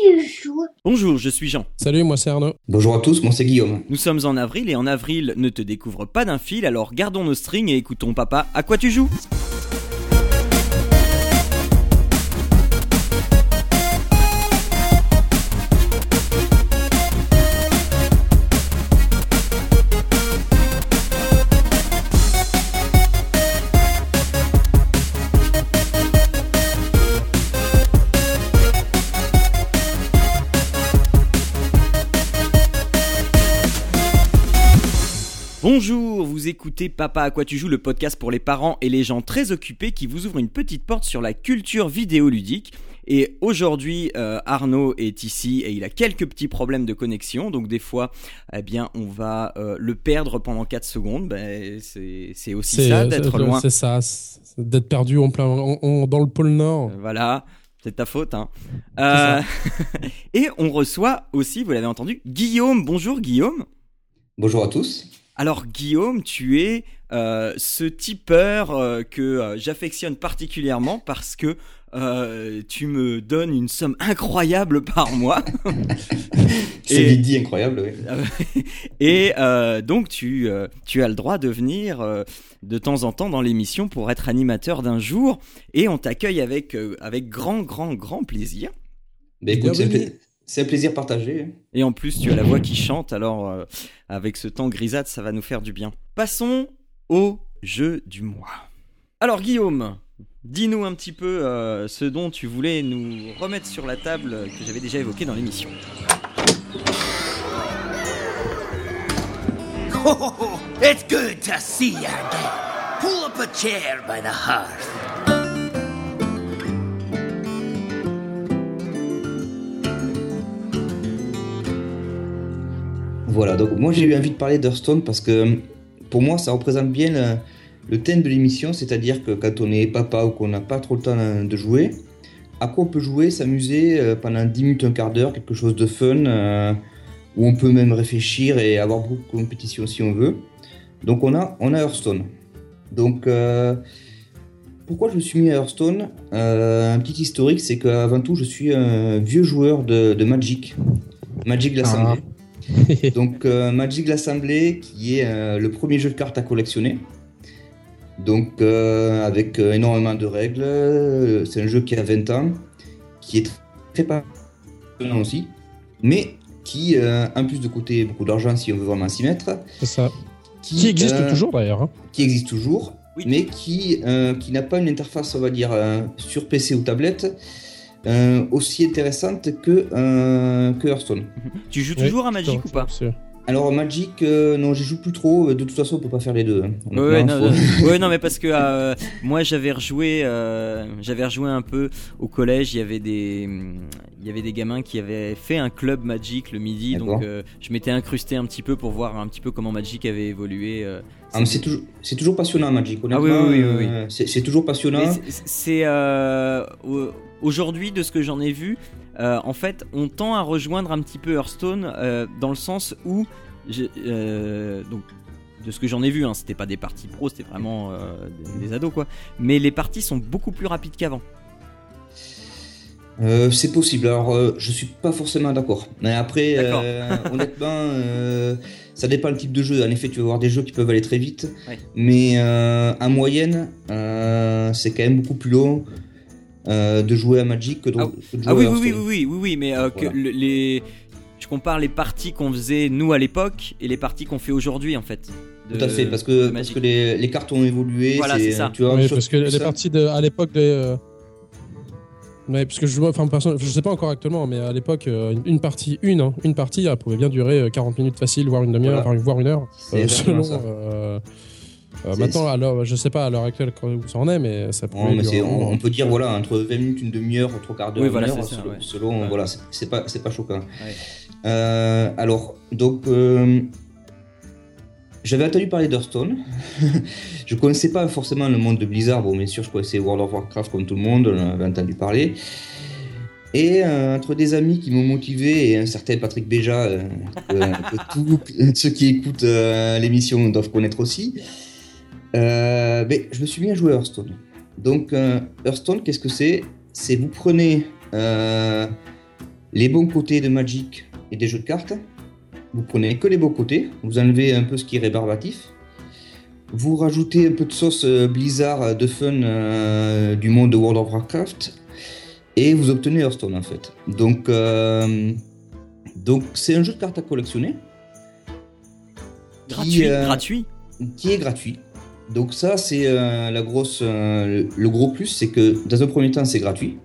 tu joues Bonjour, je suis Jean. Salut, moi c'est Arnaud. Bonjour à tous, moi c'est Guillaume. Nous sommes en avril et en avril ne te découvre pas d'un fil, alors gardons nos strings et écoutons papa, à quoi tu joues? Bonjour, vous écoutez Papa à quoi tu joues, le podcast pour les parents et les gens très occupés qui vous ouvre une petite porte sur la culture vidéoludique. Et aujourd'hui, euh, Arnaud est ici et il a quelques petits problèmes de connexion. Donc des fois, eh bien, on va euh, le perdre pendant 4 secondes. Ben, c'est aussi ça d'être loin. C'est ça, d'être perdu en plein, dans le pôle Nord. Euh, voilà. C'est ta faute. Hein. Euh, et on reçoit aussi, vous l'avez entendu, Guillaume. Bonjour Guillaume. Bonjour à tous. Alors Guillaume, tu es euh, ce tipeur euh, que euh, j'affectionne particulièrement parce que tu me donnes une somme incroyable par mois. C'est dit incroyable, oui. Et donc tu, tu as le droit de venir de temps en temps dans l'émission pour être animateur d'un jour et on t'accueille avec, avec grand, grand, grand plaisir. Mais écoute, c'est un plaisir partagé. Hein. Et en plus, tu as la voix qui chante, alors euh, avec ce temps grisâtre, ça va nous faire du bien. Passons au jeu du mois. Alors Guillaume, dis-nous un petit peu euh, ce dont tu voulais nous remettre sur la table que j'avais déjà évoqué dans l'émission. Oh, oh, oh, it's good to see you again. Pull up a chair by the hearth. Voilà, donc moi j'ai eu envie de parler d'Hearthstone parce que pour moi ça représente bien le, thème de l'émission, c'est-à-dire que quand on est papa ou qu'on n'a pas trop le temps de jouer, à quoi on peut jouer, s'amuser euh, pendant 10 minutes, un quart d'heure, quelque chose de fun, euh, où on peut même réfléchir et avoir beaucoup de compétition si on veut. Donc on a, on a Hearthstone. Donc euh, pourquoi je me suis mis à Hearthstone? Un petit historique, c'est qu'avant tout je suis un vieux joueur de, Magic, Magic l'Assemblée. Ah. Donc euh, Magic l'Assemblée, qui est euh, le premier jeu de cartes à collectionner. Donc euh, avec énormément de règles, c'est un jeu qui a 20 ans, qui est très passionnant aussi, mais qui, en plus de coûter beaucoup d'argent si on veut vraiment s'y mettre. C'est ça. Qui, existe toujours d'ailleurs. Hein. Qui existe toujours, mais qui, qui n'a pas une interface, on va dire, sur PC ou tablette, euh, aussi intéressante que, euh, que Hearthstone. Tu joues toujours à Magic ou pas alors Magic, euh, non, j'y joue plus trop. De toute façon, on peut pas faire les deux. Hein. Ouais, non, mais parce que moi, j'avais rejoué, j'avais rejoué un peu au collège. Il y avait des, il y avait des gamins qui avaient fait un club Magic le midi, donc je m'étais incrusté un petit peu pour voir un petit peu comment Magic avait évolué. Ah, c'est toujours, c'est toujours passionnant Magic. Ah oui, oui, oui, c'est toujours passionnant. C'est aujourd'hui, de ce que j'en ai vu, euh, en fait, on tend à rejoindre un petit peu Hearthstone euh, dans le sens où, euh, donc, de ce que j'en ai vu, hein, c'était pas des parties pro, c'était vraiment des, ados quoi. Mais les parties sont beaucoup plus rapides qu'avant. c'est possible. Alors, je suis pas forcément d'accord. Mais après, honnêtement, ça dépend le type de jeu. En effet, tu vas avoir des jeux qui peuvent aller très vite, mais en moyenne, c'est quand même beaucoup plus long. Euh, de jouer à Magic que de, ah, jouer ah oui, oui, oui, oui, oui, oui, mais euh, que les, je compare les parties qu'on faisait nous à l'époque et les parties qu'on fait aujourd'hui en fait. Tout à fait, parce que, parce que les, les, cartes ont évolué. Voilà, c'est ça. Tu vois, oui, parce que les parties de, à l'époque des. Euh... Ouais, parce que je vois, enfin, je sais pas encore actuellement, mais à l'époque, euh, une, partie, une, hein, une partie, elle pouvait bien durer 40 minutes facile, voire une demi-heure, voire une heure, selon, euh, maintenant, alors, je sais pas à l'heure actuelle où ça en est, mais ça peut. on, peut dire voilà entre 20 minutes, une demi-heure, trois quarts d'heure, une heure, selon, voilà, c'est pas c'est pas choquant. Euh, alors donc euh, j'avais entendu parler d'Hearthstone. je connaissais pas forcément le monde de Blizzard. Bon, bien sûr, je connaissais World of Warcraft comme tout le monde, j'en avais entendu parler. Et entre des amis qui m'ont motivé et un certain Patrick Béja, que, tous ceux qui écoutent l'émission doivent connaître aussi, euh, mais je me suis jouer à Hearthstone. Donc, euh, Hearthstone, qu'est-ce que c'est? C'est vous prenez euh, les bons côtés de Magic et des jeux de cartes. Vous prenez que les bons côtés, vous enlevez un peu ce qui est rébarbatif. Vous rajoutez un peu de sauce Blizzard de fun du monde de World of Warcraft et vous obtenez Hearthstone en fait. Donc, donc c'est un jeu de cartes à collectionner Gratuit, gratuit. qui est gratuit. Donc ça c'est euh, la grosse, euh, le, gros plus, c'est que dans un premier temps c'est gratuit.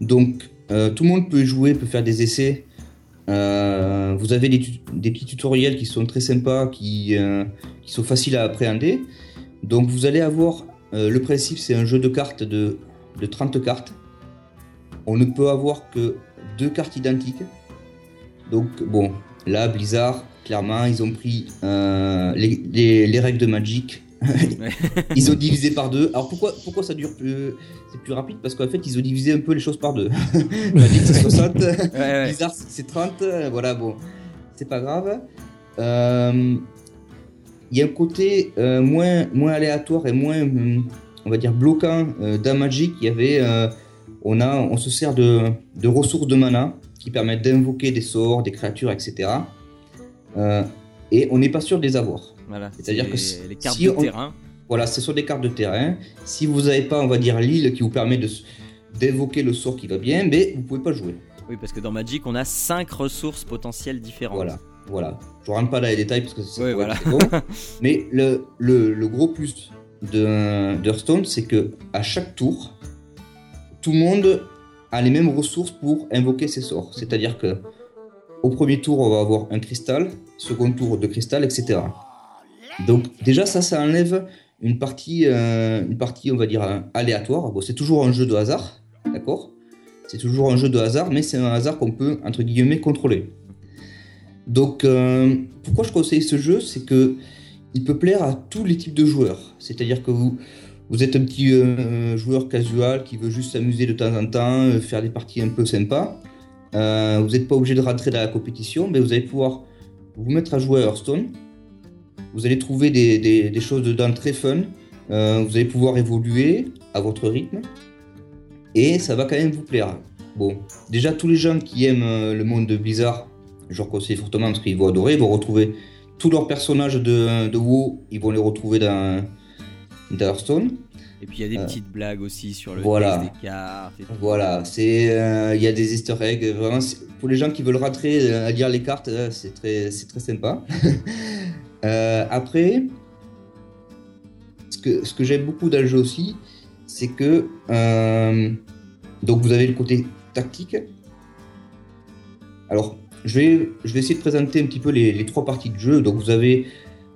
Donc euh, tout le monde peut jouer, peut faire des essais. Vous avez des, petits tutoriels qui sont très sympas, qui, sont faciles à appréhender. Donc vous allez avoir, le principe c'est un jeu de cartes de, de 30 cartes. On ne peut avoir que deux cartes identiques. Donc bon, là Blizzard, clairement ils ont pris les règles de Magic. ils ont divisé par deux. Alors pourquoi, pourquoi ça dure plus C'est plus rapide? Parce qu'en fait ils ont divisé un peu les choses par deux. Magic c'est 60, Ouais, ouais. Blizzard c'est 30, euh, voilà bon, c'est pas grave. Euh, Il y a un côté euh, moins, moins aléatoire et moins, hum, on va dire, bloquant euh, dans Magic. Il y avait, euh, on, a, on se sert de, de ressources de mana qui permettent d'invoquer des sorts, des créatures, etc. Et on n'est pas sûr de les avoir. Voilà. C'est-à-dire C'est que si- les cartes si de on- terrain. Voilà, c'est sur des cartes de terrain. Si vous n'avez pas, on va dire, l'île qui vous permet d'évoquer le sort qui va bien, mais vous pouvez pas jouer. Oui, parce que dans Magic, on a 5 ressources potentielles différentes. Voilà, voilà. Je rentre pas dans les détails parce que c'est pour voilà. Mais le, le, le gros plus de d'Hearthstone, c'est que à chaque tour, tout le monde a les mêmes ressources pour invoquer ses sorts. C'est-à-dire que au premier tour, on va avoir un cristal, second tour de cristal, etc. Donc déjà ça, ça enlève une partie, euh, on va dire aléatoire. C'est toujours un jeu de hasard, d'accord? C'est toujours un jeu de hasard, mais c'est un hasard qu'on peut entre guillemets contrôler. Donc, euh, pourquoi je conseille ce jeu? C'est que il peut plaire à tous les types de joueurs. C'est-à-dire que vous, êtes un petit euh, joueur casual qui veut juste s'amuser de temps en temps, faire des parties un peu sympas. Vous n'êtes pas obligé de rentrer dans la compétition, mais vous allez pouvoir vous mettre à jouer à Hearthstone. Vous allez trouver des, des- des choses dedans très fun. Euh, vous allez pouvoir évoluer à votre rythme. Et ça va quand même vous plaire. Bon, déjà tous les gens qui aiment euh, le monde de Blizzard, je leur conseille fortement parce qu'ils vont adorer, ils vont retrouver tous leurs personnages de, de WoW, ils vont les retrouver dans, dans Hearthstone. Et puis il y a des Euh, petites blagues aussi sur le voilà. des cartes. et tout. Voilà, c'est euh, il y a des Easter eggs. Vraiment, pour les gens qui veulent rentrer à lire les cartes, c'est très c'est très sympa. Euh, après, ce que j'aime beaucoup dans le jeu aussi, c'est que euh, donc vous avez le côté tactique. Alors, je vais essayer de présenter un petit peu les, trois parties de jeu. Donc vous avez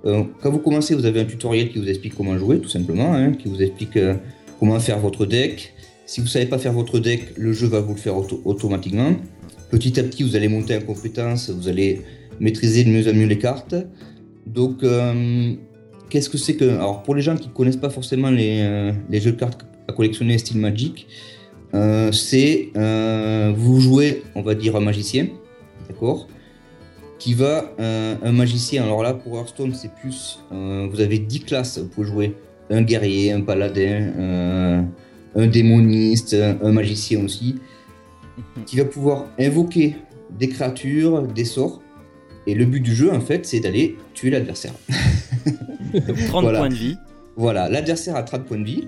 euh, quand vous commencez, vous avez un tutoriel qui vous explique comment jouer, tout simplement, hein, qui vous explique comment faire votre deck. Si vous savez pas faire votre deck, le jeu va vous le faire auto- automatiquement. Petit à petit, vous allez monter en compétence, vous allez maîtriser de mieux en mieux les cartes. Donc, euh, qu'est-ce que c'est que... Alors, pour les gens qui connaissent pas forcément les, euh, les jeux de cartes à collectionner style Magic, euh, c'est... vous jouez, on va dire, un magicien, d'accord qui va un magicien. Alors là, pour Hearthstone, c'est plus. vous avez 10 classes. Vous pouvez jouer un guerrier, un paladin, un démoniste, un, un magicien aussi, qui va pouvoir invoquer des créatures, des sorts. Et le but du jeu, en fait, c'est d'aller tuer l'adversaire. Donc 30 Voilà. points de vie. Voilà, l'adversaire a 30 points de vie.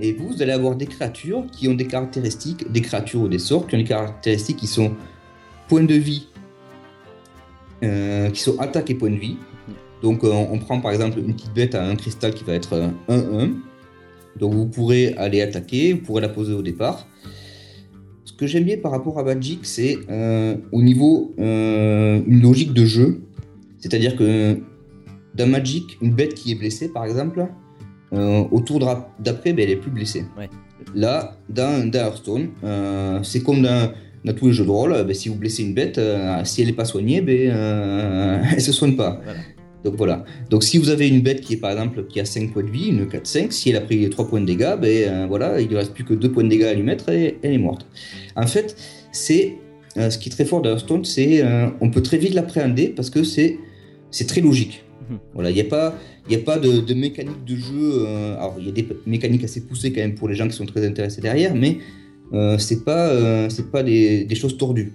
Et vous, vous allez avoir des créatures qui ont des caractéristiques, des créatures ou des sorts qui ont des caractéristiques qui sont points de vie, euh, qui sont attaque et points de vie. Donc euh, on prend par exemple une petite bête à un cristal qui va être euh, 1-1. Donc vous pourrez aller attaquer, vous pourrez la poser au départ. Ce que j'aime bien par rapport à Magic, c'est euh, au niveau euh, une logique de jeu. C'est-à-dire que dans Magic, une bête qui est blessée par exemple, euh, au tour d'après, ben, elle est plus blessée. Ouais. Là, dans, dans Hearthstone, euh, c'est comme dans, dans tous les jeux de rôle, ben, si vous blessez une bête, si elle n'est pas soignée, ben, elle se soigne pas. Voilà. Donc voilà. Donc si vous avez une bête qui est par exemple qui a 5 points de vie, une 4-5, si elle a pris 3 points de dégâts, ben euh, voilà, il ne reste plus que 2 points de dégâts à lui mettre et elle est morte. En fait, c'est euh, ce qui est très fort dans Hearthstone, c'est euh, on peut très vite l'appréhender parce que c'est c'est très logique. Mhm. Voilà, il n'y a pas il y a pas de, de mécanique de jeu. euh, alors il y a des mécaniques assez poussées quand même pour les gens qui sont très intéressés derrière, mais c'est pas, c'est pas des, des choses tordues.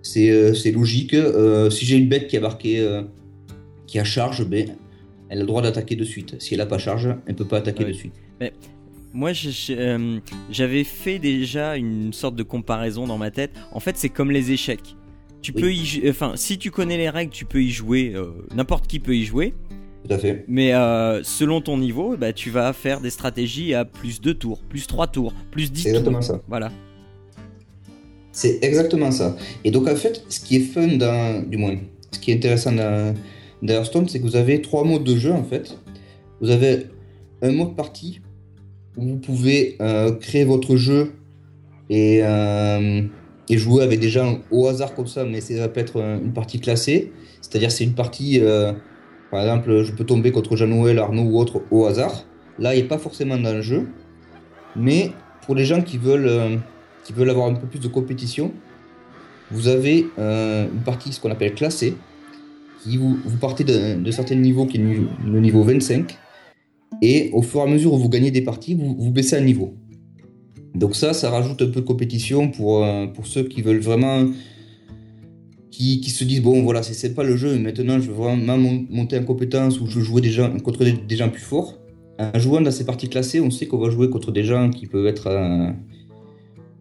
C'est c'est logique. Si j'ai une bête qui a marqué, qui a charge, ben, elle a le droit d'attaquer de suite. Si elle a pas charge, elle peut pas attaquer de suite. Moi, je- je- euh, j'avais fait déjà une sorte de comparaison dans ma tête. En fait, c'est comme les échecs. Tu Oui. peux y, enfin, si tu connais les règles, tu peux y jouer. euh, N'importe qui peut y jouer. Tout à fait. Mais euh, selon ton niveau, bah, tu vas faire des stratégies à plus 2 tours, plus 3 tours, plus 10 C'est exactement tours. ça. Voilà. C'est exactement ça. Et donc en fait, ce qui est fun dans, du moins, ce qui est intéressant dans, dans Hearthstone, c'est que vous avez trois modes de jeu en fait. Vous avez un mode partie où vous pouvez euh, créer votre jeu et, euh, et jouer avec des gens au hasard comme ça, mais ça peut être euh, une partie classée. C'est-à-dire c'est une partie, par exemple, je peux tomber contre Jean-Noël, Arnaud ou autre au hasard. Là, il n'est pas forcément dans le jeu, mais pour les gens qui veulent qui veulent avoir un peu plus de compétition, vous avez une partie, ce qu'on appelle classée, qui vous, vous partez de, de certains niveaux, qui est le niveau- le niveau 25, et au fur et à mesure où vous gagnez des parties, vous, vous baissez un niveau. Donc ça, ça rajoute un peu de compétition pour, euh, pour ceux qui veulent vraiment... Qui, qui se disent, bon voilà, c'est- pas le jeu, mais maintenant je veux vraiment mon- monter en compétence ou je veux jouer des gens, contre des, des gens plus forts. En jouant dans ces parties classées, on sait qu'on va jouer contre des gens qui peuvent être... euh,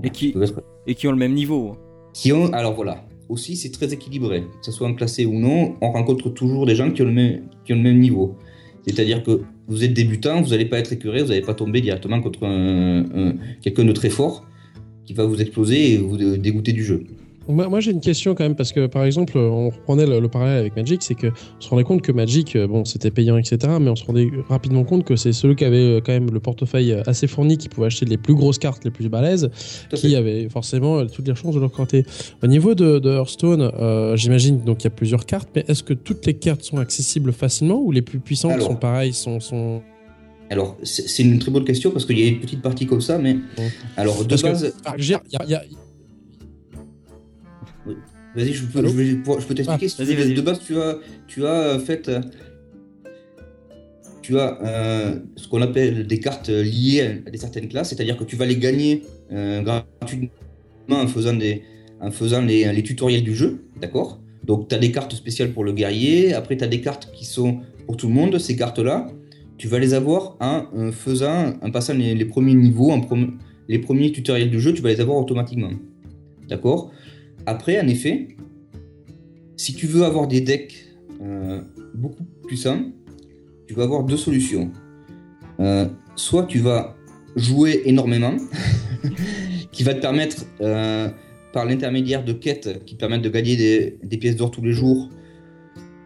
Et qui, peuvent être et qui ont le même niveau. qui ont, alors voilà, aussi c'est très équilibré, que ce soit en classé ou non, on rencontre toujours des gens qui ont le même, niveau. C'est-à-dire que vous êtes débutant, vous n'allez pas être écœuré, vous n'allez pas tomber directement contre un- un- quelqu'un de très fort qui va vous exploser et vous dé- dégoûter du jeu. Moi, moi, j'ai une question quand même parce que par exemple, on reprenait le, le parallèle avec Magic, c'est que on se rendait compte que Magic, euh, bon, c'était payant, etc. Mais on se rendait rapidement compte que c'est celui qui avait euh, quand même le portefeuille euh, assez fourni, qui pouvait acheter les plus grosses cartes, les plus balèzes, Tout qui fait. avait forcément toutes les chances de leur côté. Au niveau de, de Hearthstone, euh, j'imagine donc il y a plusieurs cartes, mais est-ce que toutes les cartes sont accessibles facilement ou les plus puissantes Alors. sont pareilles, sont, sont... Alors c'est une très bonne question parce qu'il y a une petite partie comme ça, mais alors de Parce base, il y a- y a- vas-y, je peux, Allô je vais pouvoir- je peux t'expliquer. Ah, si. De base, tu as, tu as euh, fait, euh, tu as euh, ce qu'on appelle des cartes liées à des certaines classes, c'est-à-dire que tu vas les gagner euh, gratuitement en faisant, des, en faisant les, les tutoriels du jeu, d'accord? Donc tu as des cartes spéciales pour le guerrier, après tu as des cartes qui sont pour tout le monde, ces cartes-là, tu vas les avoir en faisant, en passant les, les premiers niveaux, en prom- les premiers tutoriels du jeu, tu vas les avoir automatiquement, d'accord? Après, en effet, si tu veux avoir des decks euh, beaucoup puissants, tu vas avoir deux solutions. Euh, soit tu vas jouer énormément, qui va te permettre, euh, par l'intermédiaire de quêtes qui te permettent de gagner des, pièces d'or tous les jours,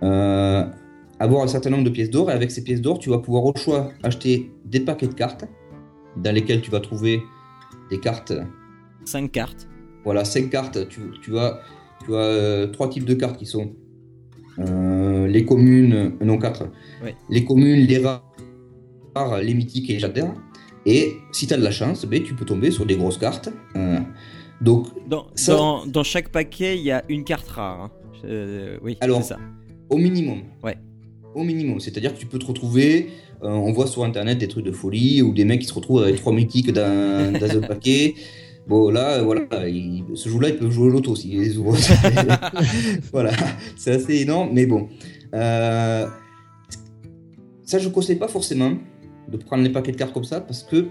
avoir un certain nombre de pièces d'or. Et avec ces pièces d'or, tu vas pouvoir au choix acheter des paquets de cartes, dans lesquels tu vas trouver des cartes 5 cartes. Voilà, 5 cartes. Tu, tu as, tu as euh, trois types de cartes qui sont euh, les communes, euh, non 4. Ouais. Les communes, les rares, les mythiques et les légendaires. Et si tu as de la chance, ben, tu peux tomber sur des grosses cartes. Euh, donc, Dans, Ça- dans, dans chaque paquet, il y a une carte rare. hein. Euh, oui, Alors, ça. au minimum. Ouais. Au minimum. C'est-à-dire que tu peux te retrouver, on voit sur internet des trucs de folie ou des mecs qui se retrouvent avec trois mythiques dans, dans un paquet. Bon, là, euh, voilà, il- ce jour-là, ils peuvent jouer au loto s'ils les ouvrent. voilà, c'est assez énorme, mais bon. Euh, ça, je ne conseille pas forcément de prendre les paquets de cartes comme ça parce que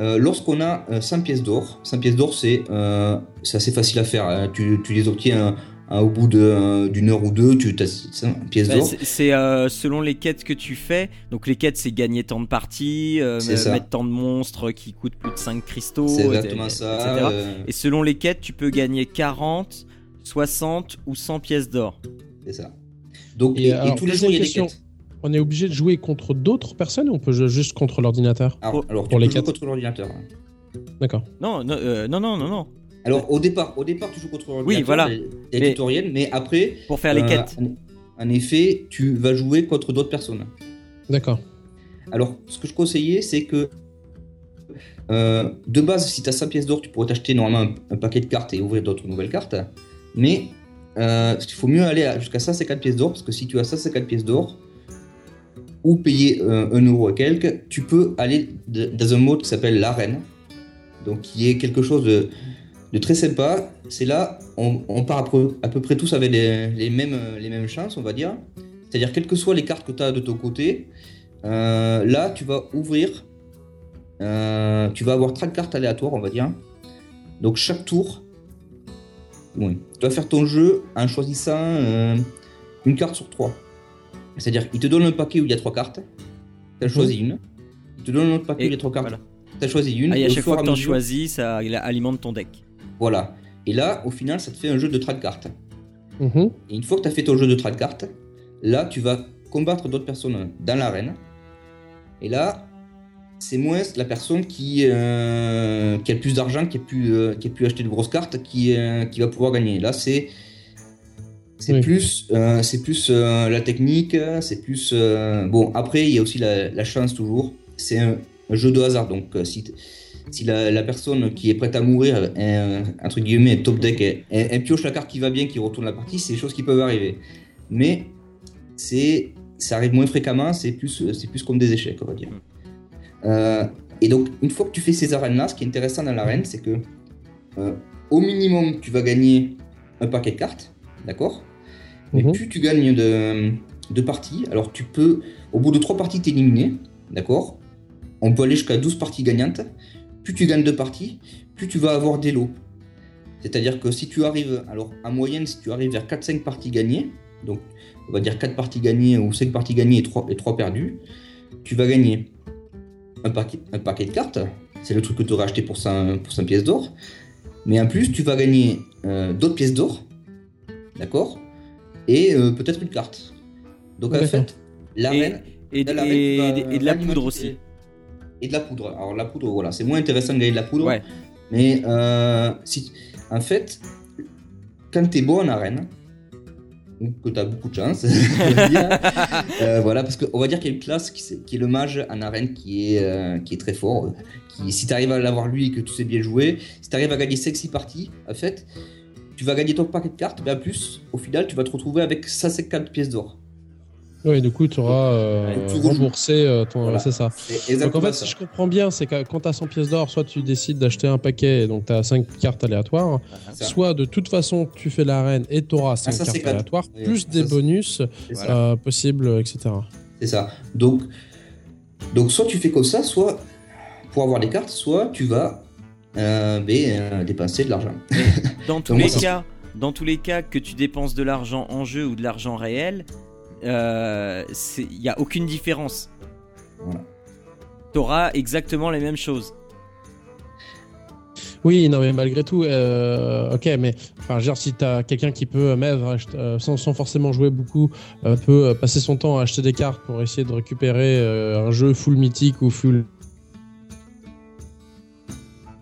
euh, lorsqu'on a euh, 100 pièces d'or, 100 pièces d'or, c'est euh, c'est assez facile à faire. hein. Tu, tu les obtiens hein, au bout euh, d'une heure ou deux, tu as 100 pièces Bah, d'or. c'est- euh, selon les quêtes que tu fais. Donc les quêtes, c'est gagner tant de parties, euh, mettre tant de monstres qui coûtent plus de 5 cristaux, C'est et- exactement et- ça. etc. euh, Et selon les quêtes, tu peux gagner 40, 60 ou 100 pièces d'or. c'est ça. Donc, Et et, et alors, tous les jours, il y a des quêtes. On est obligé de jouer contre d'autres personnes ou on peut jouer juste contre l'ordinateur Alors, Pour- alors, tu pour peux les jouer quêtes. contre l'ordinateur. hein. D'accord. Non, non, euh, non, non, non, non. Alors, au départ, au départ, tu joues contre l'ordinateur. voilà. Il y a des Mais- après, Pour faire les euh, quêtes. en, en effet, tu vas jouer contre d'autres personnes. D'accord. Alors, ce que je conseillais, c'est que euh, de base, si tu as 100 pièces d'or, tu pourrais t'acheter normalement un, un paquet de cartes et ouvrir d'autres nouvelles cartes. Mais euh, il faut mieux aller à- jusqu'à 150 pièces d'or, parce que si tu as 150 pièces d'or, ou payer euh, un euro et quelques, tu peux aller de- dans un mode qui s'appelle l'arène. donc qui est quelque chose de, de très sympa. C'est là, on, on part à peu, à peu près tous avec les, les mêmes, les mêmes chances, on va dire. C'est-à-dire, quelles que soient les cartes que tu as de ton côté, euh, là, tu vas ouvrir, euh, tu vas avoir 30 cartes aléatoires, on va dire. Donc, chaque tour, oui, tu vas faire ton jeu en choisissant euh, une carte sur trois. C'est-à-dire, il te donne un paquet où il y a trois cartes, tu as choisi une. Il te donne un autre paquet Et où il y a trois cartes, voilà. tu as choisi une. Ah, et à chaque fois que t'en mesure- choisis, ça il alimente ton deck. Voilà. Et là, au final, ça te fait un jeu de 30 cartes. Mhm. Et une fois que tu as fait ton jeu de 30 cartes, là, tu vas combattre d'autres personnes dans l'arène. Et là, c'est moins la personne qui, euh, qui a le plus d'argent, qui, a pu, euh, qui a pu acheter de grosses cartes, qui, euh, qui va pouvoir gagner. Là, c'est. C'est Oui. plus, c'est plus la technique, c'est plus... bon, après, il y a aussi la, la chance toujours. C'est un, un jeu de hasard. Donc, si, si la, la personne qui est prête à mourir, est, un- entre guillemets, un top deck, elle, elle- elle pioche la carte qui va bien, qui retourne la partie, c'est des choses qui peuvent arriver. Mais c'est, ça arrive moins fréquemment, c'est plus, c'est plus comme des échecs, on va dire. Euh, et donc, une fois que tu fais ces arènes-là, ce qui est intéressant dans l'arène, c'est que euh, au minimum, tu vas gagner un paquet de cartes, d'accord? Mais Mhm. plus tu gagnes de, de parties, alors tu peux, au bout de trois parties, t'éliminer, d'accord? On peut aller jusqu'à 12 parties gagnantes. Plus tu gagnes de parties, plus tu vas avoir des lots. C'est-à-dire que si tu arrives, alors en moyenne, si tu arrives vers 4-5 parties gagnées, donc on va dire 4 parties gagnées ou 5 parties gagnées et 3, et 3 perdues, tu vas gagner un paquet, un paquet de cartes. C'est le truc que tu aurais acheté pour 100, pour 100 pièces d'or. Mais en plus, tu vas gagner euh, d'autres pièces d'or, d'accord? Et euh, peut-être une carte. Donc en fait, l'arène. Et, et, et- de la poudre aussi. Et de la poudre. Alors la poudre, voilà, c'est moins intéressant de gagner de la poudre. Ouais. Mais euh, si, en fait, quand tu es bon en arène, ou que tu as beaucoup de chance, euh, voilà, parce qu'on va dire qu'il y a une classe qui, est le mage en arène qui est, euh, qui est très fort. Qui, si tu arrives à l'avoir lui et que tu sais bien jouer, si tu arrives à gagner 5-6 parties, en fait, tu vas gagner ton paquet de cartes, mais en plus, au final, tu vas te retrouver avec 150 pièces d'or. Oui, du coup, tu auras euh, remboursé euh, ton. Voilà. C'est ça. Donc en fait, ça. si je comprends bien, c'est que quand tu as 100 pièces d'or, soit tu décides d'acheter un paquet, donc tu as 5 cartes aléatoires, Ça. soit de toute façon tu fais l'arène et tu auras 5 ça, c'est cartes aléatoires, plus ça, des bonus euh, possibles, etc. C'est ça. Donc, donc, soit tu fais comme ça, soit pour avoir des cartes, soit tu vas euh, ben, euh, dépenser de l'argent. Dans tous les cas, dans tous les cas que tu dépenses de l'argent en jeu ou de l'argent réel, il n'y a aucune différence. Voilà. T'auras exactement les mêmes choses. Oui, non, mais malgré tout, euh, ok, mais enfin, je veux dire, si t'as quelqu'un qui peut, euh, même, euh, sans, sans forcément jouer beaucoup, euh, peut euh, passer son temps à acheter des cartes pour essayer de récupérer euh, un jeu full mythique ou full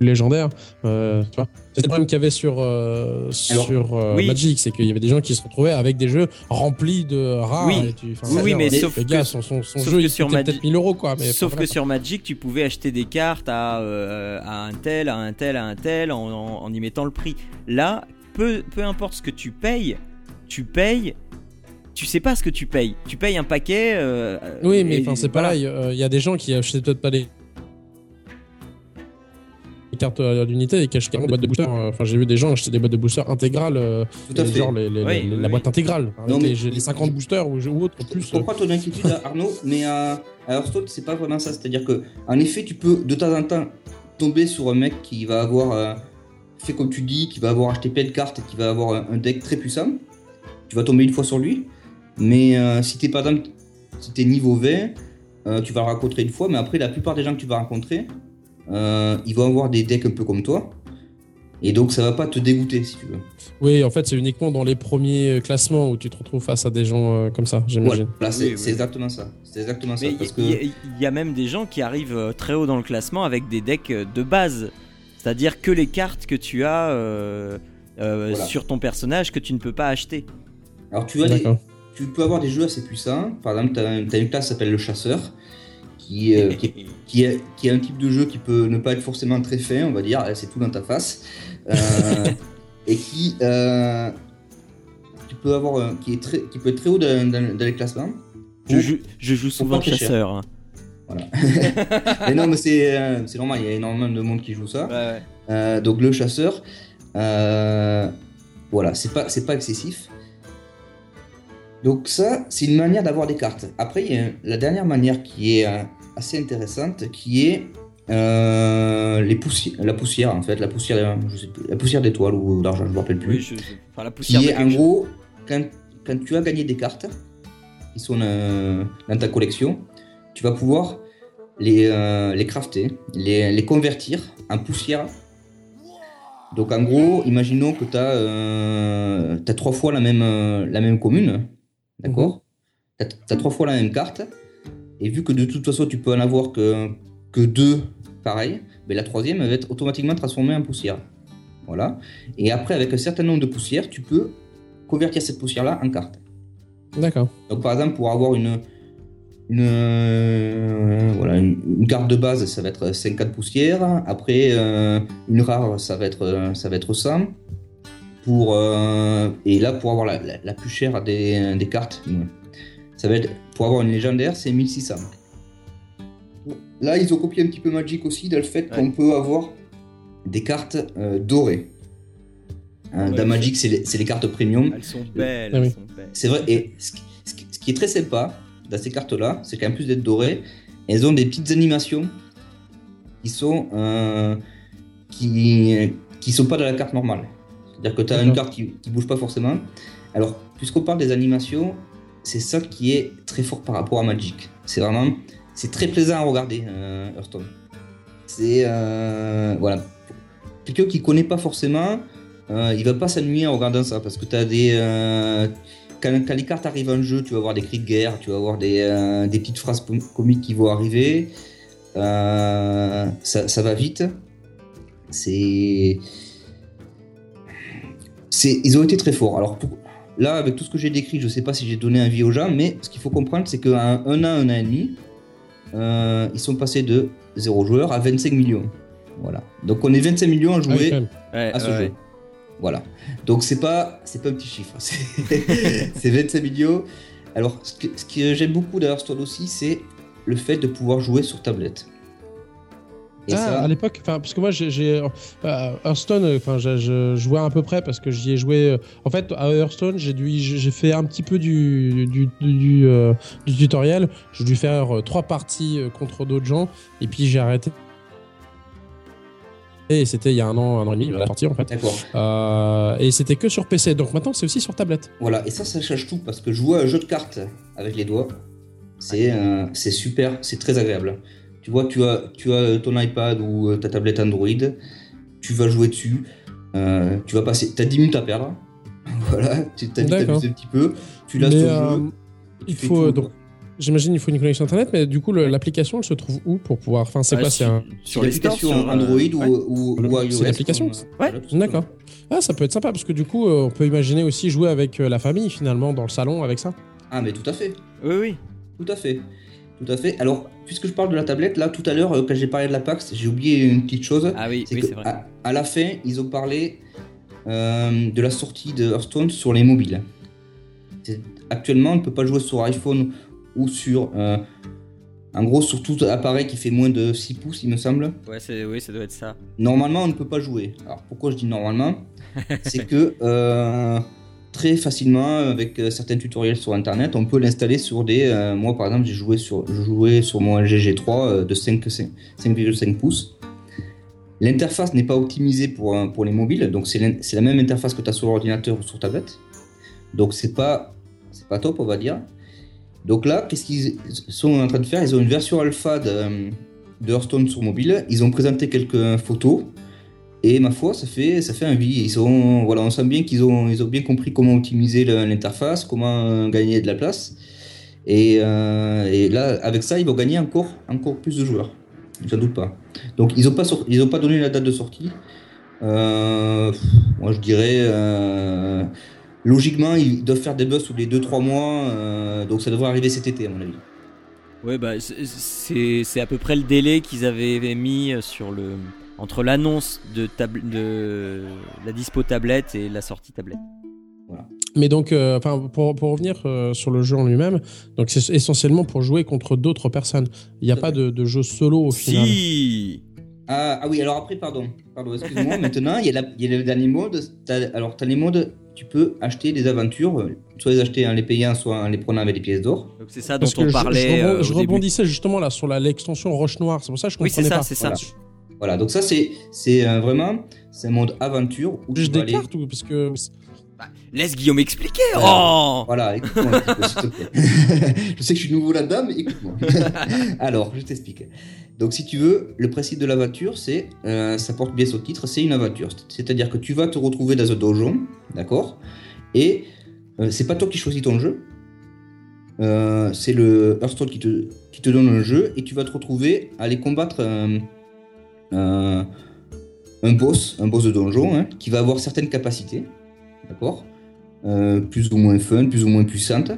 légendaire, euh, tu vois. C'est le problème qu'il y avait sur, euh, Alors, sur euh, oui. Magic, c'est qu'il y avait des gens qui se retrouvaient avec des jeux remplis de rares. Oui. et tu- enfin, Oui, oui, je veux mais sauf gars, que- son, son, son sauf jeu, que il sur Magic- peut-être 1000 euros, quoi. Mais Sauf voilà, que sur Magic, tu pouvais acheter des cartes à, euh, à un tel, à un tel, à un tel, en, en- en y mettant le prix. Là, peu, peu importe ce que tu payes, tu payes. Tu sais pas ce que tu payes. Tu payes un paquet. euh, Oui, mais enfin, c'est voilà. pareil. Il y a des gens qui achètent peut-être pas les les cartes euh, d'unité et qui achètent carrément des boîtes de booster. Euh, Enfin, j'ai vu des gens acheter des boîtes de booster intégrales, euh, Tout à fait. genre les, les- Oui, les- oui, la oui. boîte intégrale. Non, mais- les, j'ai les 50 boosters ou, en plus. Je comprends ton inquiétude, Arnaud, mais à, à Hearthstone, c'est pas vraiment ça. C'est-à-dire que, en effet, tu peux de temps en temps tomber sur un mec qui va avoir euh, fait comme tu dis, qui va avoir acheté plein de cartes, qui va avoir un, un deck très puissant. Tu vas tomber une fois sur lui, mais euh, si t'es par exemple, si t'es niveau 20, euh, tu vas le rencontrer une fois, mais après, la plupart des gens que tu vas rencontrer, euh, ils vont avoir des decks un peu comme toi. Et donc ça va pas te dégoûter si tu veux. Oui, en fait, c'est uniquement dans les premiers classements où tu te retrouves face à des gens euh, comme ça, j'imagine. Voilà, c'est Oui, oui. c'est exactement ça. C'est exactement ça. Mais Parce il y, que il y a même des gens qui arrivent euh, très haut dans le classement avec des decks euh, de base. C'est-à-dire que les cartes que tu as euh, euh, Voilà. sur ton personnage que tu ne peux pas acheter. alors tu as des, D'accord. tu peux avoir des jeux assez puissants. Par exemple, tu as, une classe qui s'appelle le chasseur, qui, euh, qui, est, qui, est, qui est un type de jeu qui peut ne pas être forcément très fin, on va dire, c'est tout dans ta face. Euh, et qui, euh, tu peux avoir, qui, est très, qui peut être très haut dans, dans- dans les classements. Je, joue, je joue souvent chasseur. hein. Voilà. mais non, mais c'est euh, c'est normal, il y a énormément de monde qui joue ça. Ouais, ouais. Euh, donc le chasseur, euh, voilà, c'est pas, c'est pas excessif. Donc ça, c'est une manière d'avoir des cartes. Après, il y a la dernière manière qui est euh, assez intéressante, qui est euh, les poussières, la poussière en fait, la poussière, je sais plus, la poussière d'étoiles ou d'argent, je me rappelle plus. Oui, je- je- Enfin, la poussière. qui est en gros, quand, quand tu as gagné des cartes qui sont euh, dans ta collection, tu vas pouvoir les, euh, les crafter, les, les convertir en poussière. Donc en gros, imaginons que tu as, trois fois la même, euh, la même commune, d'accord? Tu as, trois fois la même carte, et vu que de toute façon tu peux en avoir que, que deux pareils, ben la troisième elle va être automatiquement transformée en poussière. Voilà. Et après, avec un certain nombre de poussières, tu peux convertir cette poussière-là en carte. D'accord. Donc, par exemple, pour avoir une, une, euh, voilà, une, une carte de base, ça va être 50 poussières. Après, euh, une rare, ça va être, ça va être 100. Pour, euh, et là, pour avoir la, la- la plus chère des, des cartes, ça va être, pour avoir une légendaire, c'est 1600. Là, ils ont copié un petit peu Magic aussi dans le fait qu'on peut avoir des cartes euh, dorées. Hein, Ouais, dans Magic, c'est les, cartes premium. Elles sont belles. Ah oui. belles. C'est vrai, et ce qui, ce qui- ce qui est très sympa dans ces cartes-là, c'est qu'en plus d'être dorées, elles ont des petites animations qui sont euh, qui, qui sont pas dans la carte normale. C'est-à-dire que tu as une carte qui, qui bouge pas forcément. Alors, puisqu'on parle des animations, c'est ça qui est très fort par rapport à Magic. C'est vraiment, c'est très plaisant à regarder, euh, Hearthstone. C'est euh, voilà, quelqu'un qui connaît pas forcément, euh, il va pas s'ennuyer en regardant ça parce que tu as des euh, quand, quand les cartes arrivent en jeu, tu vas avoir des cris de guerre, tu vas avoir des, euh, des petites phrases com- comiques qui vont arriver. Ça, ça va vite. C'est. c'est- Ils ont été très forts. Alors, pour- là, avec tout ce que j'ai décrit, je sais pas si j'ai donné envie aux gens, mais ce qu'il faut comprendre, c'est qu'en un an, un an et demi, euh, ils sont passés de 0 joueurs à 25 millions. Voilà. Donc, on est 25 millions à Ah jouer. Ouais, à ce ouais, jeu. Voilà. Donc c'est pas c'est pas un petit chiffre, c'est c'est 25 millions. Alors ce que, ce que j'aime beaucoup d'Hearthstone aussi, c'est le fait de pouvoir jouer sur tablette. Ah, ça, à l'époque, parce que moi, j'ai, euh, Hearthstone, euh, enfin, je, jouais à peu près parce que j'y ai joué. euh, en fait, à Hearthstone, j'ai dû, j'ai fait un petit peu du du, du, euh, du tutoriel. J'ai dû faire trois parties contre d'autres gens, et puis j'ai arrêté. Et c'était il y a un an, un an et demi, la partie en fait. D'accord. Euh, et c'était que sur PC. Donc maintenant, c'est aussi sur tablette. Voilà. Et ça, ça change tout parce que jouer à un jeu de cartes avec les doigts, c'est c'est super, c'est très agréable. Tu vois, tu as tu as ton iPad ou euh, ta tablette Android, tu vas jouer dessus, euh, tu vas passer, t'as 10 minutes à perdre. voilà, tu t'as un petit peu, tu lances ton euh, jeu. il faut donc. J'imagine il faut une connexion internet, mais du coup l'application elle se trouve où pour pouvoir. Enfin c'est Ouais, quoi C'est sur- un. Sur l'application euh, Android ouais. ou, ou, ou C'est iOS. l'application Ouais. D'accord. Ah, ça peut être sympa parce que du coup, on peut imaginer aussi jouer avec la famille finalement dans le salon avec ça. Ah, mais tout à fait. Oui, oui. Tout à fait. Tout à fait. Alors, puisque je parle de la tablette, là, tout à l'heure, euh, quand j'ai parlé de la PAX, j'ai oublié une petite chose. Ah oui, c'est oui, vrai. à, à la fin, ils ont parlé euh, de la sortie de Hearthstone sur les mobiles. Actuellement, on ne peut pas jouer sur iPhone ou sur. euh, en gros, sur tout appareil qui fait moins de 6 pouces, il me semble. Ouais, c'est, oui, ça doit être ça. Normalement, on ne peut pas jouer. Alors pourquoi je dis normalement? C'est que euh, très facilement, avec euh, certains tutoriels sur internet, on peut l'installer sur des. euh, moi par exemple, j'ai joué sur, je sur mon LG G3 euh, de 5 5,5 pouces. L'interface n'est pas optimisée pour, pour les mobiles, donc c'est la même interface que tu as sur ordinateur ou sur tablette. Donc c'est pas, c'est pas top, on va dire. Donc là, qu'est-ce qu'ils sont en train de faire? Ils ont une version alpha de, de Hearthstone sur mobile. Ils ont présenté quelques photos. Et ma foi, ça fait, ça fait. Ils ont, voilà, on sent bien qu'ils ont, ils ont bien compris comment optimiser l'interface, comment euh, gagner de la place. Et, euh, et là, avec ça, ils vont gagner encore, encore plus de joueurs. J'en doute pas. Donc, ils n'ont pas, pas donné la date de sortie. Euh, moi, je dirais. logiquement, ils doivent faire des buzz tous les 2-3 mois. donc, ça devrait arriver cet été, à mon avis. Ouais, bah, c'est à peu près le délai qu'ils avaient mis sur le. Entre l'annonce de, la dispo tablette et la sortie tablette. Mais donc, euh, pour, pour revenir euh, sur le jeu en lui-même, donc c'est essentiellement pour jouer contre d'autres personnes. Il n'y a pas de, de jeu solo au final. Si Ah, ah oui, alors après, pardon. Pardon, excuse-moi. Maintenant, il y, a la- il y a le dernier mode. Alors, tu as les modes, tu peux acheter des aventures, euh, soit les acheter en les payant, soit en les prenant avec des pièces d'or. Donc c'est ça dont Parce on je- je, parlait. rebond- euh, je début. rebondissais justement là sur la- l'extension Roche Noire. C'est pour ça que je Oui, comprenais c'est ça, pas. c'est ça. Voilà. Voilà, donc ça, c'est c'est euh, vraiment c'est un mode aventure où vas des aller. cartes ou parce que Laisse Guillaume expliquer. Ouais. Oh Voilà, écoute-moi un petit peu, s'il te plaît. je sais que je suis nouveau là-dedans, mais écoute-moi. Alors, je t'explique. Donc, si tu veux, le principe de l'aventure, c'est, euh, ça porte bien son titre, c'est une aventure. C'est-à-dire que tu vas te retrouver dans un donjon, d'accord? Et euh, c'est pas toi qui choisis ton jeu. Euh, c'est le Hearthstone qui te, qui te donne un jeu et tu vas te retrouver à aller combattre un boss, un boss de donjon, hein, qui va avoir certaines capacités, d'accord euh, plus ou moins fun, plus ou moins puissante.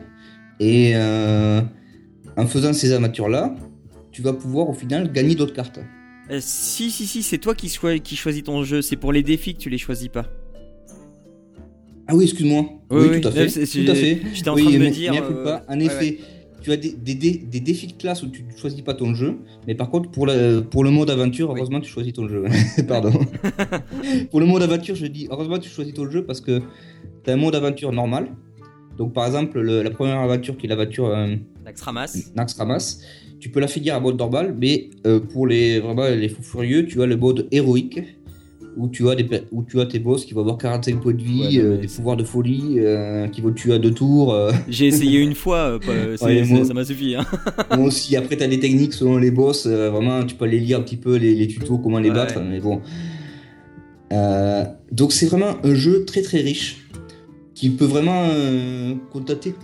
Et euh, en faisant ces aventures-là, tu vas pouvoir au final gagner d'autres cartes. Euh, si, si, si, c'est toi qui, qui choisis ton jeu. C'est pour les défis que tu les choisis pas. Ah oui, excuse-moi. Oui, Oui, oui, tout à fait. c'est- c'est- Tout à fait. J'étais en oui, train de me dire. pas. En ouais, effet, ouais. Tu as des, des, dé- des défis de classe où tu ne choisis pas ton jeu, mais par contre, pour, la- pour le mode aventure, Oui. heureusement, tu choisis ton jeu. Pardon. pour le mode aventure, je dis heureusement, tu choisis ton jeu parce que tu as un mode aventure normal. Donc, par exemple, le- la première aventure qui est l'aventure. euh. Tu peux la finir à mode normal, mais euh, pour les vraiment les fous furieux, tu as le mode héroïque où tu as des où tu as tes boss qui vont avoir 45 points de vie, Ouais, euh, des pouvoirs de folie, euh, qui vont te tuer à deux tours. euh. J'ai essayé une fois, Ouais, moi- ça m'a suffi. Hein. bon aussi après tu as des techniques selon les boss, vraiment tu peux aller lire un petit peu les, les tutos comment les Ouais. battre, mais bon. Donc c'est vraiment un jeu très très riche qui peut vraiment contacter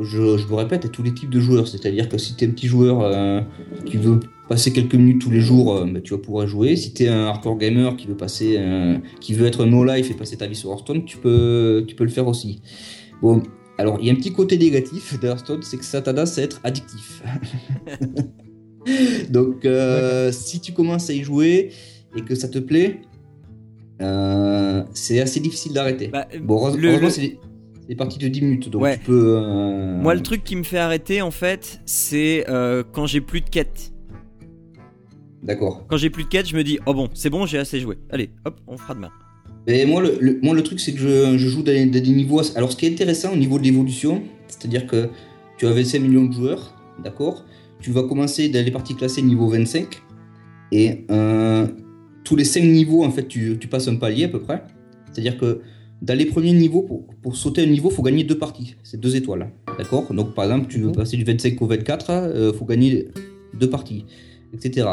je, je me répète, à tous les types de joueurs. C'est-à-dire que si tu es un petit joueur euh, qui veut passer quelques minutes tous les jours, euh, bah, tu vas pouvoir jouer. Si tu es un hardcore gamer qui veut passer, euh, qui veut être no life et passer ta vie sur Hearthstone, tu peux, tu peux le faire aussi. Bon, alors il y a un petit côté négatif de Hearthstone, c'est que ça tendance à être addictif. Donc, euh, si tu commences à y jouer et que ça te plaît, euh, c'est assez difficile d'arrêter. Bah, Bon, heureusement, le- heureusement, le- c'est des, parties de 10 minutes, donc Ouais. tu peux... euh, Moi, le truc qui me fait arrêter, en fait, c'est quand j'ai plus de quêtes. D'accord. Quand j'ai plus de quêtes, je me dis, oh bon, c'est bon, j'ai assez joué. Allez, hop, on fera demain. Et moi, le, le- moi, le truc, c'est que je, je joue dans des, dans des niveaux... Alors, ce qui est intéressant au niveau de l'évolution, c'est-à-dire que tu as 25 millions de joueurs, d'accord? Tu vas commencer dans les parties classées niveau 25, et euh, tous les 5 niveaux, en fait, tu, tu passes un palier à peu près. C'est-à-dire que dans les premiers niveaux, pour, pour sauter un niveau, il faut gagner deux parties. C'est deux étoiles. D'accord? Donc, par exemple, tu veux Mhm. passer du 25 au 24, il faut gagner deux parties, etc.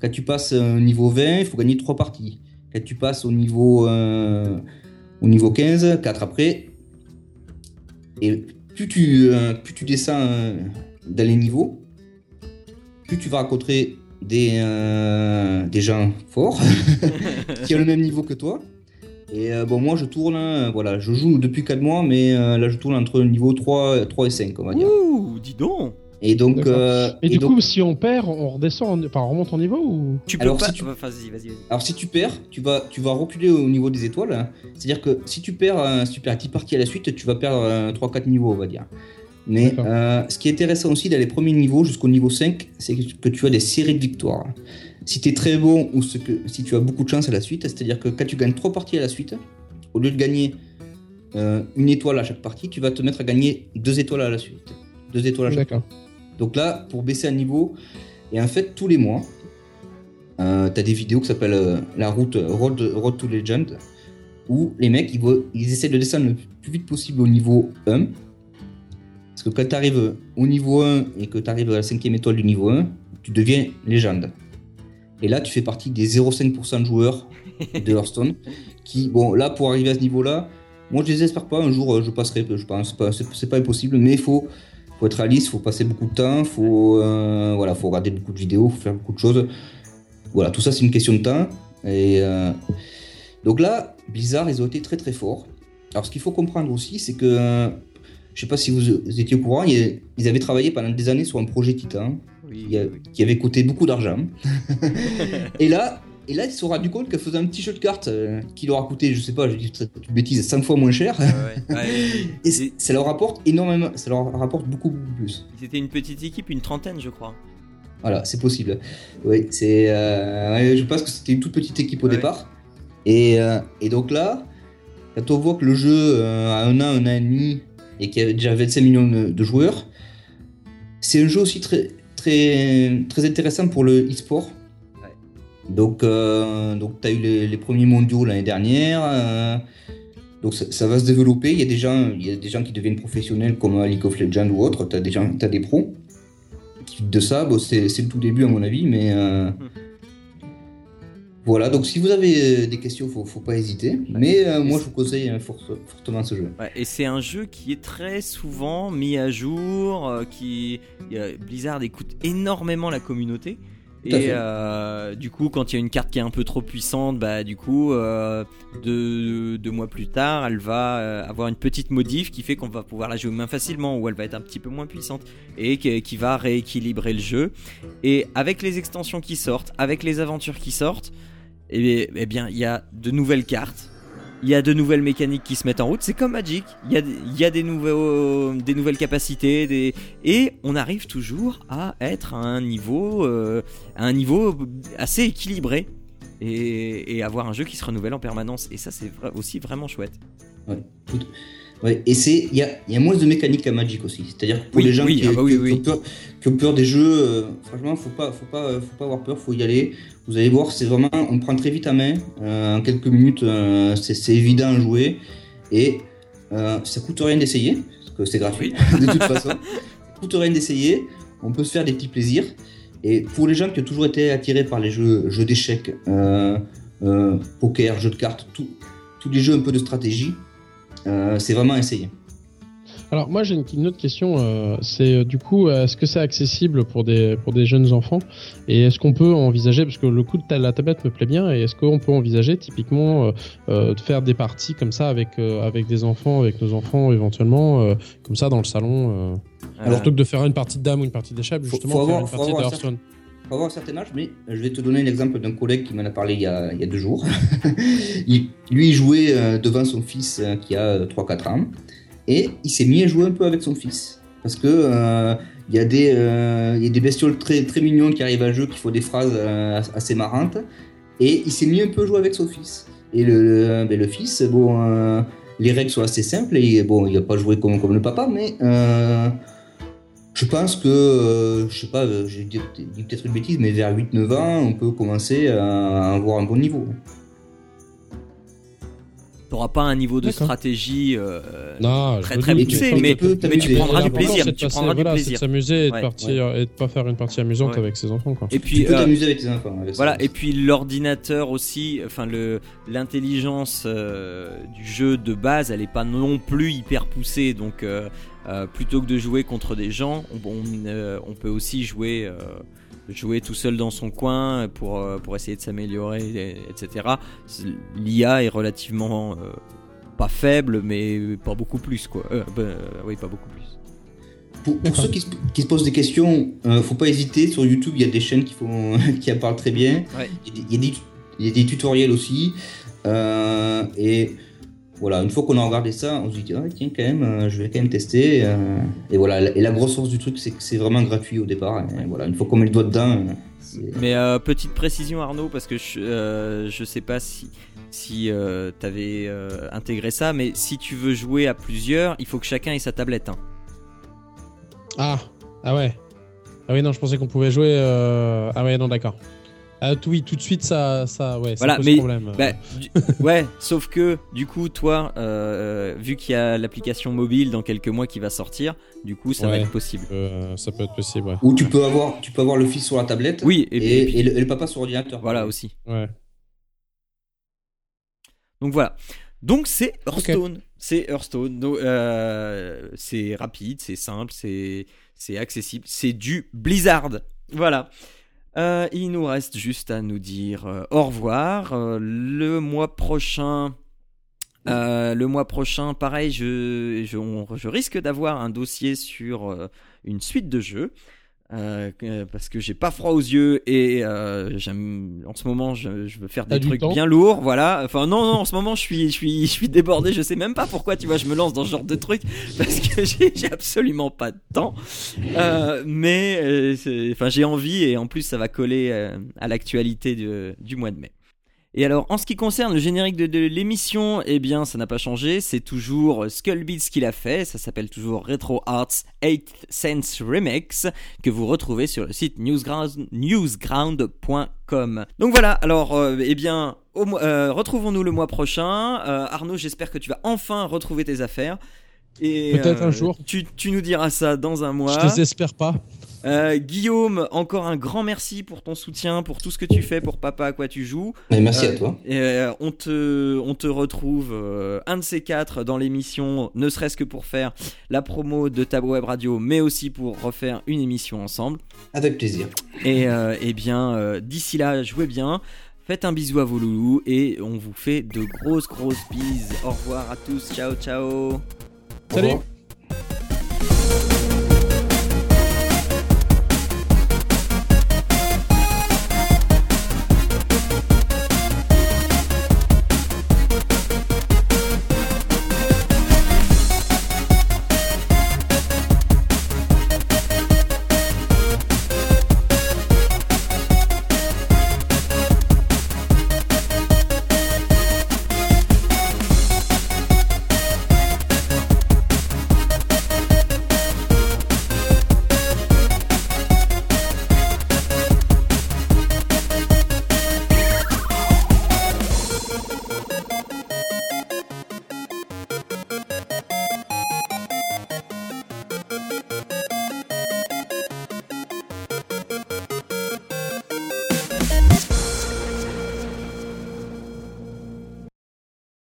Quand tu passes au niveau 20, il faut gagner trois parties. Quand tu passes au niveau, euh, au niveau 15, 4 après. Et plus tu, euh, descends euh, dans les niveaux, plus tu vas rencontrer des, euh, des gens forts qui ont le même niveau que toi. Et euh, bon, moi je tourne, euh, voilà, je joue depuis 4 mois, mais euh, là je tourne entre le niveau 3, 3 et 5, on va dire. Ouh, dis donc. Et donc. Euh, Et, du donc- coup, si on perd, on redescend, en- enfin, on remonte en niveau ou? Tu peux Alors, pas. si tu- Enfin, Vas-y, vas-y. vas-y. Alors si tu perds, tu vas, tu vas reculer au niveau des étoiles. hein. C'est-à-dire que si tu perds, euh, perds 10 parties à la suite, tu vas perdre euh, 3-4 niveaux, on va dire. Mais euh, ce qui est intéressant aussi dans les premiers niveaux jusqu'au niveau 5, c'est que, tu as des séries de victoires. Si tu es très bon ou ce que, si tu as beaucoup de chance à la suite, c'est-à-dire que quand tu gagnes 3 parties à la suite, au lieu de gagner euh, une étoile à chaque partie, tu vas te mettre à gagner 2 étoiles à la suite. 2 étoiles à chaque. Donc là, pour baisser un niveau, et en fait, tous les mois, euh, t'as des vidéos qui s'appellent euh, la route euh, Road, Road to Legend, où les mecs, ils, ils essaient de descendre le plus vite possible au niveau 1. Parce que quand tu arrives au niveau 1 et que tu arrives à la cinquième étoile du niveau 1, tu deviens légende. Et là, tu fais partie des 0,5% de joueurs de Hearthstone qui, bon, là, pour arriver à ce niveau-là, moi, je les espère pas. Un jour, je passerai, je pense. pas- c'est pas impossible, mais il faut, faut être réaliste, faut passer beaucoup de temps, faut, euh, voilà, faut regarder beaucoup de vidéos, faut faire beaucoup de choses. Voilà, tout ça, c'est une question de temps. Et euh, donc là, Blizzard, ils ont été très très forts. Alors, ce qu'il faut comprendre aussi, c'est que, je sais pas si vous, vous étiez au courant, ils, ils avaient travaillé pendant des années sur un projet Titan Oui, qui, a- oui. qui avait coûté beaucoup d'argent. Et là, et là, il se sont rendu compte qu'elle faisait un petit jeu de cartes euh, qui leur a coûté, je sais pas, je dis une bêtise, 5 fois moins cher. Ouais, ouais. Et c- ça leur rapporte énormément, ça leur rapporte beaucoup, beaucoup plus. C'était une petite équipe, une trentaine, je crois. Voilà, c'est possible. Oui, c'est. euh, je pense que c'était une toute petite équipe au Ouais. départ. Et, euh, et donc là, quand on voit que le jeu a un an, un an et demi, et qu'il y a déjà 25 millions de, de joueurs, c'est un jeu aussi très, très, très intéressant pour le e-sport. Donc, euh, donc tu as eu les, les premiers mondiaux l'année dernière. euh, donc ça, ça va se développer. Il y, a des gens, il y a des gens qui deviennent professionnels comme League of Legends ou autre. Tu as, des gens- t'as des pros qui de ça. Bon, c'est le tout début à mon avis, mais euh, voilà. Donc si vous avez des questions, faut, faut pas hésiter. Mais euh, moi, je vous conseille fort- fortement ce jeu. Ouais, et c'est un jeu qui est très souvent mis à jour, euh, qui Blizzard écoute énormément la communauté. Et euh, du coup, quand il y a une carte qui est un peu trop puissante, bah du coup, euh, deux, deux mois plus tard, elle va euh, avoir une petite modif qui fait qu'on va pouvoir la jouer moins facilement ou elle va être un petit peu moins puissante et qui, qui va rééquilibrer le jeu. Et avec les extensions qui sortent, avec les aventures qui sortent, eh eh bien, il y a de nouvelles cartes. Il y a de nouvelles mécaniques qui se mettent en route. C'est comme Magic. Il y a, des, nouveaux, des nouvelles capacités. Et on arrive toujours à être à un niveau, euh, un niveau assez équilibré. Et, avoir un jeu qui se renouvelle en permanence. Et ça, c'est aussi vraiment chouette. Ouais, ouais, et c'est il y a, il y a moins de mécanique à Magic aussi. C'est-à-dire que pour Oui, les gens oui, qui, ah bah oui, qui- oui. qui ont peur, qui ont peur des jeux, euh, franchement, faut pas, faut pas, faut pas avoir peur, faut y aller. Vous allez voir, c'est vraiment, on prend très vite à main. Euh, en quelques minutes, euh, c'est évident à jouer et euh, ça coûte rien d'essayer parce que c'est gratuit de toute façon. Ça coûte rien d'essayer. On peut se faire des petits plaisirs. Et pour les gens qui ont toujours été attirés par les jeux, jeux d'échecs, euh, euh, poker, jeux de cartes, tous les jeux un peu de stratégie, euh, c'est vraiment à essayer. Alors moi j'ai une, une autre question, euh, c'est euh, du coup euh, est-ce que c'est accessible pour des pour des jeunes enfants? Et est-ce qu'on peut envisager parce que le coup de la tablette me plaît bien et est-ce qu'on peut envisager typiquement euh, euh, de faire des parties comme ça avec euh, avec des enfants avec nos enfants éventuellement euh, comme ça dans le salon euh, Alors, plutôt que de faire une partie de dame ou une partie d'échelle Faut- justement faut faire avoir- une faut partie de avoir un certain âge, mais je vais te donner l'exemple d'un collègue qui m'en a parlé il y a, deux jours. il, lui, il jouait euh, devant son fils euh, qui a euh, 3-4 ans, et il s'est mis à jouer un peu avec son fils. Parce que euh, y, a des, euh, bestioles très, très mignonnes qui arrivent à jeu, qui font des phrases euh, assez marrantes, et il s'est mis un peu à jouer avec son fils. Et le, ben, fils, bon, euh, les règles sont assez simples, et bon, il n'a pas joué comme le papa, mais... je pense que, euh, je sais pas, euh, j'ai dit peut-être une bêtise, mais vers 8-9 ans, on peut commencer à avoir un bon niveau. T'auras pas un niveau de stratégie euh, Non, très très poussé, mais, tu prendras du plaisir. c'est de Tu passer- prendras du voilà, c'est de plaisir. s'amuser et de Ouais. partir et de pas faire une partie amusante Ouais. avec ses enfants quoi. Et Tu puis, peux euh, t'amuser avec tes enfants. avec ça. Voilà, et puis l'ordinateur aussi, enfin le l'intelligence euh, du jeu de base, elle est pas non plus hyper poussée, donc euh, euh, plutôt que de jouer contre des gens, on, on, euh, on peut aussi jouer euh, jouer tout seul dans son coin pour euh, pour essayer de s'améliorer, et- etc. L'IA est relativement euh, pas faible, mais pas beaucoup plus quoi. Euh, bah, oui, pas beaucoup plus. Pour, pour ceux qui se, qui se posent des questions, euh, faut pas hésiter. Sur YouTube, il y a des chaînes qui, font, qui en parlent très bien. Ouais. Il y a des- il y, il y a des tutoriels aussi. Euh, et voilà, une fois qu'on a regardé ça, on se dit, ah, tiens, quand même, euh, je vais quand même tester. euh, et voilà, et la grosse force du truc, c'est que c'est vraiment gratuit au départ. Et voilà, une fois qu'on met le doigt dedans, euh, Mais euh, petite précision Arnaud, parce que je, euh, je sais pas si, si euh, t'avais euh, intégré ça, mais si tu veux jouer à plusieurs, il faut que chacun ait sa tablette. hein. Ah, ah ouais. Ah oui, non, je pensais qu'on pouvait jouer. euh, Ah ouais, non, d'accord. Ah tout- oui, tout de suite, ça, ça, ouais, ça Voilà, pose mais- problème. Bah, du- ouais, sauf que du coup, toi, euh, vu qu'il y a l'application mobile dans quelques mois qui va sortir, du coup, ça va être possible. Euh, ça peut être possible, ouais. Ou tu peux avoir, tu peux avoir le fils sur la tablette. Oui, et, Et, et puis- et le, et le papa sur ordinateur. voilà aussi. ouais. Donc voilà. Donc c'est Hearthstone. C'est Hearthstone. Donc, euh, c'est rapide, c'est simple, c'est c'est accessible, c'est du Blizzard. Voilà. Euh, il nous reste juste à nous dire euh, au revoir. Euh, le mois prochain. le mois prochain, pareil, je, je, on- je risque d'avoir un dossier sur une suite de jeux. Euh, parce que j'ai pas froid aux yeux et euh, j'aime en ce moment je, je veux faire des trucs bien lourds voilà. Enfin non non en ce moment je suis je suis je suis débordé. Je sais même pas pourquoi tu vois je me lance dans ce genre de trucs parce que j'ai absolument pas de temps. Euh, mais euh, enfin j'ai envie et en plus ça va coller euh, à l'actualité du mois de mai et alors, en ce qui concerne le générique de, de l'émission, eh bien, ça n'a pas changé. C'est toujours Skullbeats qui l'a fait. Ça s'appelle toujours Retro Arts 8th Sense Remix, que vous retrouvez sur le site newsground- newsground.com. Donc voilà, alors, euh, eh bien, euh, retrouvons-nous le mois prochain. Euh, Arnaud, j'espère que tu vas enfin retrouver tes affaires. Et, Peut-être un jour. Tu, tu nous diras ça dans un mois. Je les espère pas. Euh, Guillaume, encore un grand merci pour ton soutien, pour tout ce que tu fais pour Papa à quoi tu joues. Mais merci Euh, à toi. Et, euh, on, te, on te retrouve euh, un de ces quatre dans l'émission, ne serait-ce que pour faire la promo de ta web radio, mais aussi pour refaire une émission ensemble. Avec plaisir. Et euh, eh bien, euh, d'ici là, jouez bien. Faites un bisou à vos loulous et on vous fait de grosses grosses bises. Au revoir à tous, ciao ciao. Salut.